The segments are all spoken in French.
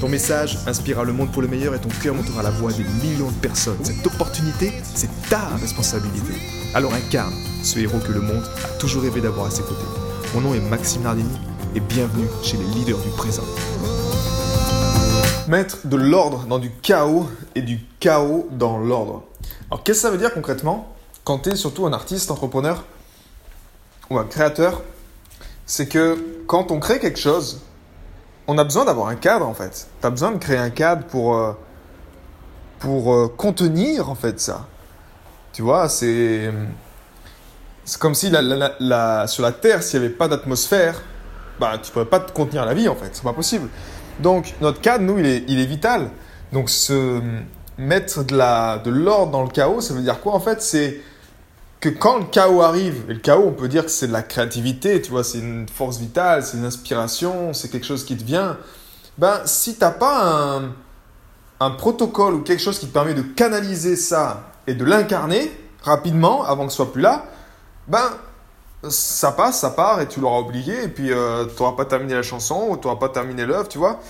Ton message inspirera le monde pour le meilleur et ton cœur montera la voix des millions de personnes. Cette opportunité, c'est ta responsabilité. Alors incarne ce héros que le monde a toujours rêvé d'avoir à ses côtés. Mon nom est Maxime Nardini et bienvenue chez les leaders du présent. Mettre de l'ordre dans du chaos et du chaos dans l'ordre. Alors qu'est-ce que ça veut dire concrètement? Quand tu es surtout un artiste, entrepreneur ou un créateur C'est que quand on crée quelque chose, on a besoin d'avoir un cadre en fait. Tu as besoin de créer un cadre pour, euh, pour euh, contenir en fait ça. Tu vois, c'est comme si la, sur la Terre, s'il n'y avait pas d'atmosphère, bah, tu ne pourrais pas te contenir la vie en fait, c'est pas possible. Donc notre cadre, nous, il est, il est vital. Donc se mettre de l'ordre de dans le chaos, ça veut dire quoi en fait? C'est que quand le chaos arrive, et le chaos, on peut dire que c'est de la créativité, tu vois, c'est une force vitale, c'est une inspiration, c'est quelque chose qui te vient. Ben, si tu n'as pas un, protocole ou quelque chose qui te permet de canaliser ça et de l'incarner rapidement avant que ce soit plus là, ben ça passe, ça part et tu l'auras oublié et puis euh, tu n'auras pas terminé la chanson ou tu n'auras pas terminé l'œuvre, tu vois.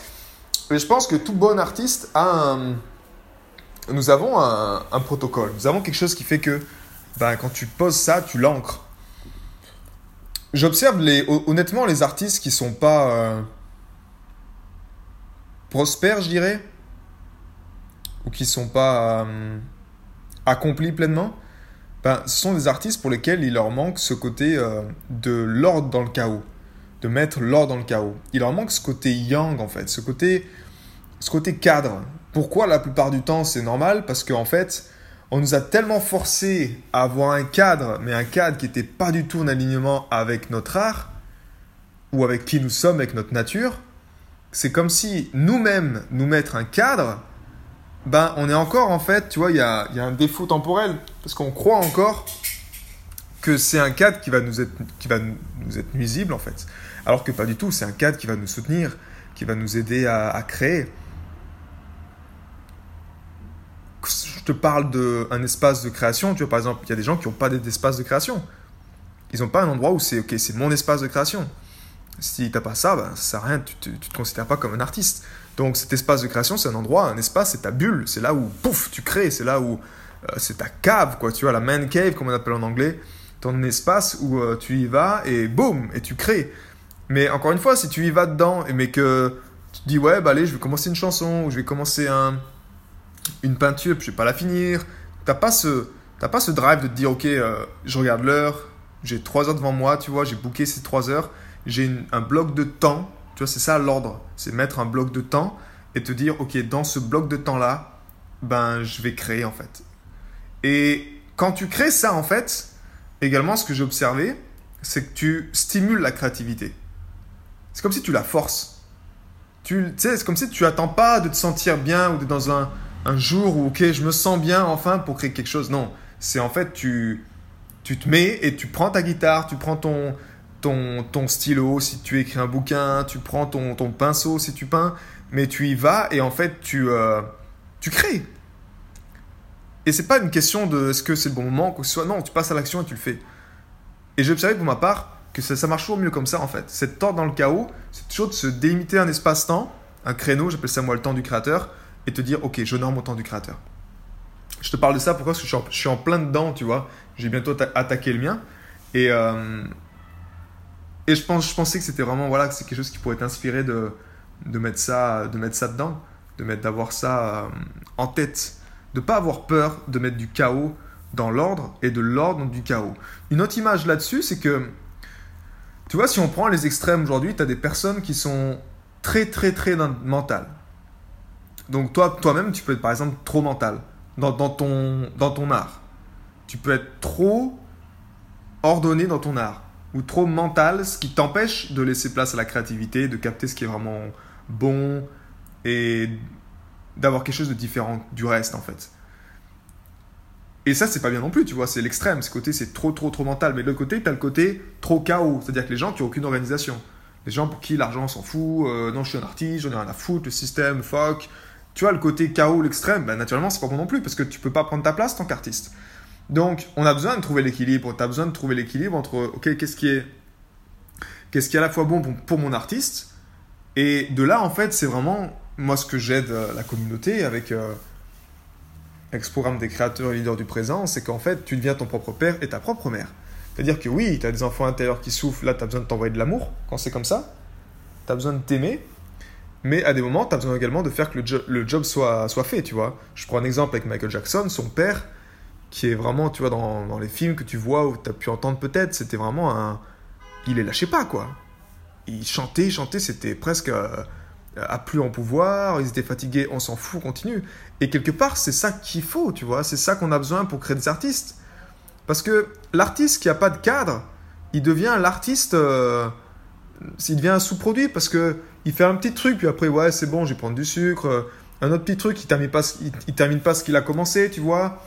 Et je pense que tout bon artiste a un... Nous avons un protocole, nous avons quelque chose qui fait que ben, quand tu poses ça, tu l'ancres. J'observe les, honnêtement les artistes qui sont pas euh, prospères, je dirais, ou qui sont pas euh, accomplis pleinement. Ben, ce sont des artistes pour lesquels il leur manque ce côté euh, de l'ordre dans le chaos, de mettre l'ordre dans le chaos. Il leur manque ce côté yang en fait, ce côté, ce côté cadre. Pourquoi la plupart du temps c'est normal? Parce qu'en fait, on nous a tellement forcé à avoir un cadre, mais un cadre qui n'était pas du tout en alignement avec notre art, ou avec qui nous sommes, avec notre nature. C'est comme si nous-mêmes nous mettre un cadre, ben on est encore en fait, tu vois, il y a, un défaut temporel, parce qu'on croit encore que c'est un cadre qui va, nous être, qui va nous être nuisible en fait. Alors que pas du tout, c'est un cadre qui va nous soutenir, qui va nous aider à créer. je te parle d'un espace de création, tu vois, par exemple, il y a des gens qui n'ont pas d'espace de création. Ils n'ont pas un endroit où c'est, ok, c'est mon espace de création. Si tu n'as pas ça, ben, ça sert à rien, tu ne te, considères pas comme un artiste. Donc cet espace de création, c'est un endroit, un espace, c'est ta bulle, c'est là où, pouf, tu crées, c'est là où, euh, c'est ta cave, quoi, tu vois, la man cave, comme on appelle en anglais, ton espace où euh, tu y vas et boum, et tu crées. Mais encore une fois, si tu y vas dedans, mais que tu te dis, ouais, bah allez, je vais commencer une chanson, ou je vais commencer un, une peinture, puis je vais pas la finir. T'as pas ce, pas ce drive de te dire, ok, euh, je regarde l'heure, j'ai trois heures devant moi, tu vois, j'ai booké ces trois heures, j'ai un bloc de temps, tu vois, c'est ça l'ordre, c'est mettre un bloc de temps et te dire, ok, dans ce bloc de temps là, ben, je vais créer en fait. Et quand tu crées ça en fait, également, ce que j'ai observé, c'est que tu stimules la créativité. C'est comme si tu la forces. Tu sais, c'est comme si tu attends pas de te sentir bien ou d'être dans un, un jour où, ok, je me sens bien enfin pour créer quelque chose. Non, c'est en fait, tu, tu te mets et tu prends ta guitare, tu prends ton, ton, ton stylo si tu écris un bouquin, tu prends ton, ton pinceau si tu peins, mais tu y vas et en fait, tu, euh, tu crées. Et c'est pas une question de est-ce que c'est le bon moment, quoi que soit. Non, tu passes à l'action et tu le fais. Et j'ai observé pour ma part que ça, ça marche toujours mieux comme ça en fait. Cette temps dans le chaos, c'est toujours de se délimiter un espace-temps, un créneau, j'appelle ça moi le temps du créateur, et te dire, ok, j'honore mon temps du créateur. Je te parle de ça pourquoi? Parce que je suis, en, plein dedans, tu vois. J'ai bientôt attaqué le mien. Et, euh, et je, pense, je pensais que c'était vraiment, voilà, que c'est quelque chose qui pourrait t'inspirer de, de, mettre ça, de mettre ça dedans, de mettre, d'avoir ça euh, en tête. De pas avoir peur de mettre du chaos dans l'ordre et de l'ordre du chaos. Une autre image là-dessus, c'est que, tu vois, si on prend les extrêmes aujourd'hui, tu as des personnes qui sont très, très, très mentales donc toi, toi-même, tu peux être par exemple trop mental dans, ton, dans ton art. Tu peux être trop ordonné dans ton art ou trop mental, ce qui t'empêche de laisser place à la créativité, de capter ce qui est vraiment bon et d'avoir quelque chose de différent du reste en fait. Et ça, c'est pas bien non plus, tu vois, c'est l'extrême. Ce côté, c'est trop, trop, trop mental. Mais de l'autre côté, tu as le côté trop chaos. C'est-à-dire que les gens qui n'ont aucune organisation. Les gens pour qui l'argent s'en fout, euh, non, je suis un artiste, j'en ai rien à foutre, le système, fuck. Tu vois, le côté chaos, l'extrême, ben, naturellement, c'est pas bon non plus, parce que tu peux pas prendre ta place en qu'artiste. Donc, on a besoin de trouver l'équilibre. Tu as besoin de trouver l'équilibre entre, ok, qu'est-ce qui est, qu'est-ce qui est à la fois bon pour, mon artiste, et de là, en fait, c'est vraiment, moi, ce que j'aide euh, la communauté avec, euh, avec ce programme des créateurs et leaders du présent, c'est qu'en fait, tu deviens ton propre père et ta propre mère. C'est-à-dire que oui, tu as des enfants intérieurs qui souffrent, là, tu as besoin de t'envoyer de l'amour quand c'est comme ça. Tu as besoin de t'aimer. Mais à des moments, tu as besoin également de faire que le, job soit, fait, tu vois. Je prends un exemple avec Michael Jackson, son père, qui est vraiment, tu vois, dans, les films que tu vois ou tu as pu entendre peut-être, c'était vraiment un. Il les lâchait pas, quoi. Il chantait, chantait, c'était presque euh, à plus en pouvoir, ils étaient fatigués, on s'en fout, continue. Et quelque part, c'est ça qu'il faut, tu vois, c'est ça qu'on a besoin pour créer des artistes. Parce que l'artiste qui n'a pas de cadre, il devient l'artiste, euh, il devient un sous-produit parce que il fait un petit truc, puis après, ouais, c'est bon, je vais prendre du sucre. Un autre petit truc, il termine pas, il, termine pas ce qu'il a commencé, tu vois.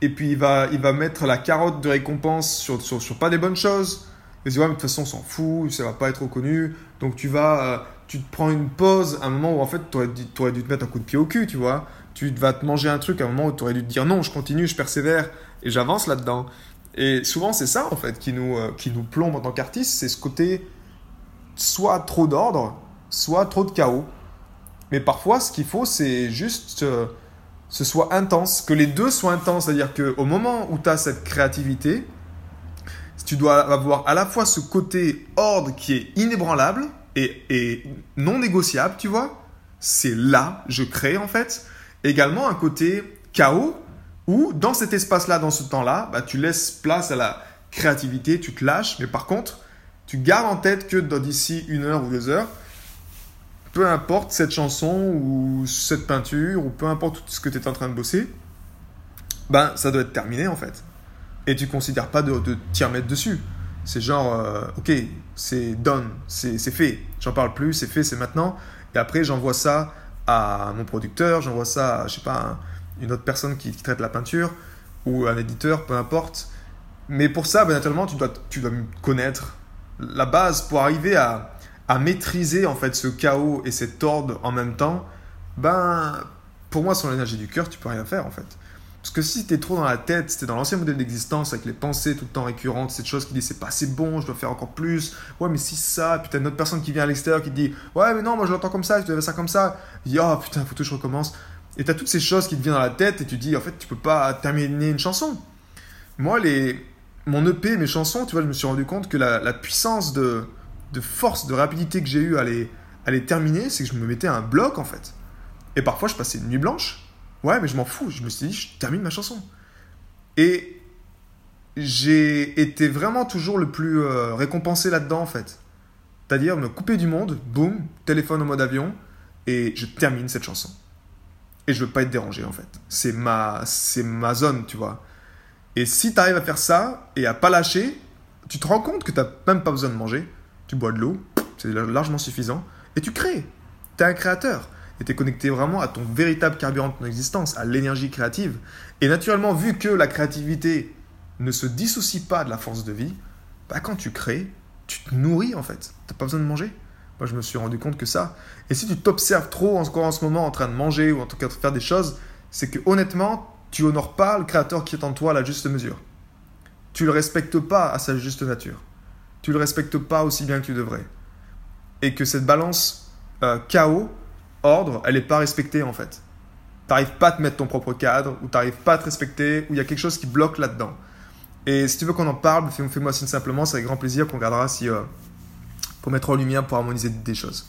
Et puis il va, il va mettre la carotte de récompense sur, sur, sur pas des bonnes choses. Et dit, ouais, mais de toute façon, on s'en fout, ça va pas être reconnu. Donc tu vas, euh, tu te prends une pause à un moment où en fait, tu aurais, aurais, dû te mettre un coup de pied au cul, tu vois. Tu vas te manger un truc à un moment où tu aurais dû te dire non, je continue, je persévère et j'avance là-dedans. Et souvent, c'est ça, en fait, qui nous, euh, qui nous plombe en tant qu'artiste, c'est ce côté soit trop d'ordre, soit trop de chaos. Mais parfois, ce qu'il faut, c'est juste euh, ce soit intense, que les deux soient intenses. C'est-à-dire qu'au moment où tu as cette créativité, tu dois avoir à la fois ce côté ordre qui est inébranlable et, non négociable, tu vois. C'est là, je crée en fait. Également un côté chaos ou dans cet espace-là, dans ce temps-là, bah, tu laisses place à la créativité, tu te lâches, mais par contre, tu gardes en tête que d'ici une heure ou deux heures, peu importe cette chanson ou cette peinture ou peu importe ce que tu es en train de bosser, ben ça doit être terminé en fait. Et tu considères pas de, de t'y remettre dessus. C'est genre, euh, ok, c'est done, c'est fait. J'en parle plus, c'est fait, c'est maintenant. Et après, j'envoie ça à mon producteur, j'envoie ça à, je sais pas, une autre personne qui, traite la peinture ou un éditeur, peu importe. Mais pour ça, ben, naturellement, tu dois, tu dois connaître la base pour arriver à, à maîtriser en fait ce chaos et cet ordre en même temps. Ben, pour moi, sans l'énergie du cœur, tu peux rien faire en fait. Parce que si tu es trop dans la tête, si tu dans l'ancien modèle d'existence avec les pensées tout le temps récurrentes, cette chose qui dit c'est pas assez bon, je dois faire encore plus, ouais, mais si ça, puis t'as une autre personne qui vient à l'extérieur qui dit ouais, mais non, moi je l'entends comme ça, je dois faire ça comme ça, dit oh putain, faut que je recommence. Et tu as toutes ces choses qui te viennent dans la tête et tu dis, en fait, tu peux pas terminer une chanson. Moi, les, mon EP, mes chansons, tu vois, je me suis rendu compte que la, puissance de, de, force, de rapidité que j'ai eu à les, à les terminer, c'est que je me mettais un bloc, en fait. Et parfois, je passais une nuit blanche. Ouais, mais je m'en fous. Je me suis dit, je termine ma chanson. Et j'ai été vraiment toujours le plus euh, récompensé là-dedans, en fait. C'est-à-dire me couper du monde, boum, téléphone en mode avion, et je termine cette chanson et je veux pas être dérangé en fait. C'est ma, c'est ma zone, tu vois. Et si tu arrives à faire ça et à pas lâcher, tu te rends compte que tu n'as même pas besoin de manger. Tu bois de l'eau, c'est largement suffisant. Et tu crées. Tu es un créateur. Et es connecté vraiment à ton véritable carburant de ton existence, à l'énergie créative. Et naturellement, vu que la créativité ne se dissocie pas de la force de vie, bah, quand tu crées, tu te nourris en fait. Tu n'as pas besoin de manger. Moi, je me suis rendu compte que ça. Et si tu t'observes trop encore en ce moment en train de manger ou en tout cas de faire des choses, c'est que honnêtement, tu honores pas le créateur qui est en toi à la juste mesure. Tu le respectes pas à sa juste nature. Tu le respectes pas aussi bien que tu devrais. Et que cette balance euh, chaos, ordre, elle n'est pas respectée en fait. Tu n'arrives pas à te mettre ton propre cadre, ou tu n'arrives pas à te respecter, ou il y a quelque chose qui bloque là-dedans. Et si tu veux qu'on en parle, fais-moi signe simplement, c'est avec grand plaisir qu'on regardera si, euh, pour mettre en lumière, pour harmoniser des choses.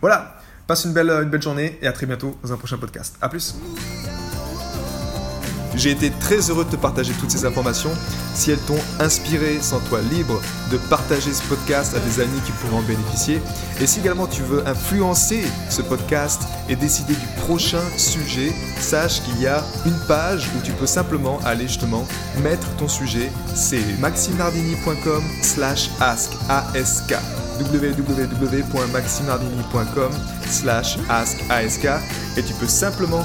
Voilà, passe une belle, une belle journée et à très bientôt dans un prochain podcast. A plus j'ai été très heureux de te partager toutes ces informations. Si elles t'ont inspiré, sens-toi libre de partager ce podcast à des amis qui pourraient en bénéficier. Et si également tu veux influencer ce podcast et décider du prochain sujet, sache qu'il y a une page où tu peux simplement aller justement mettre ton sujet. C'est maximardini.com slash ask. www.maximardini.com slash askask et tu peux simplement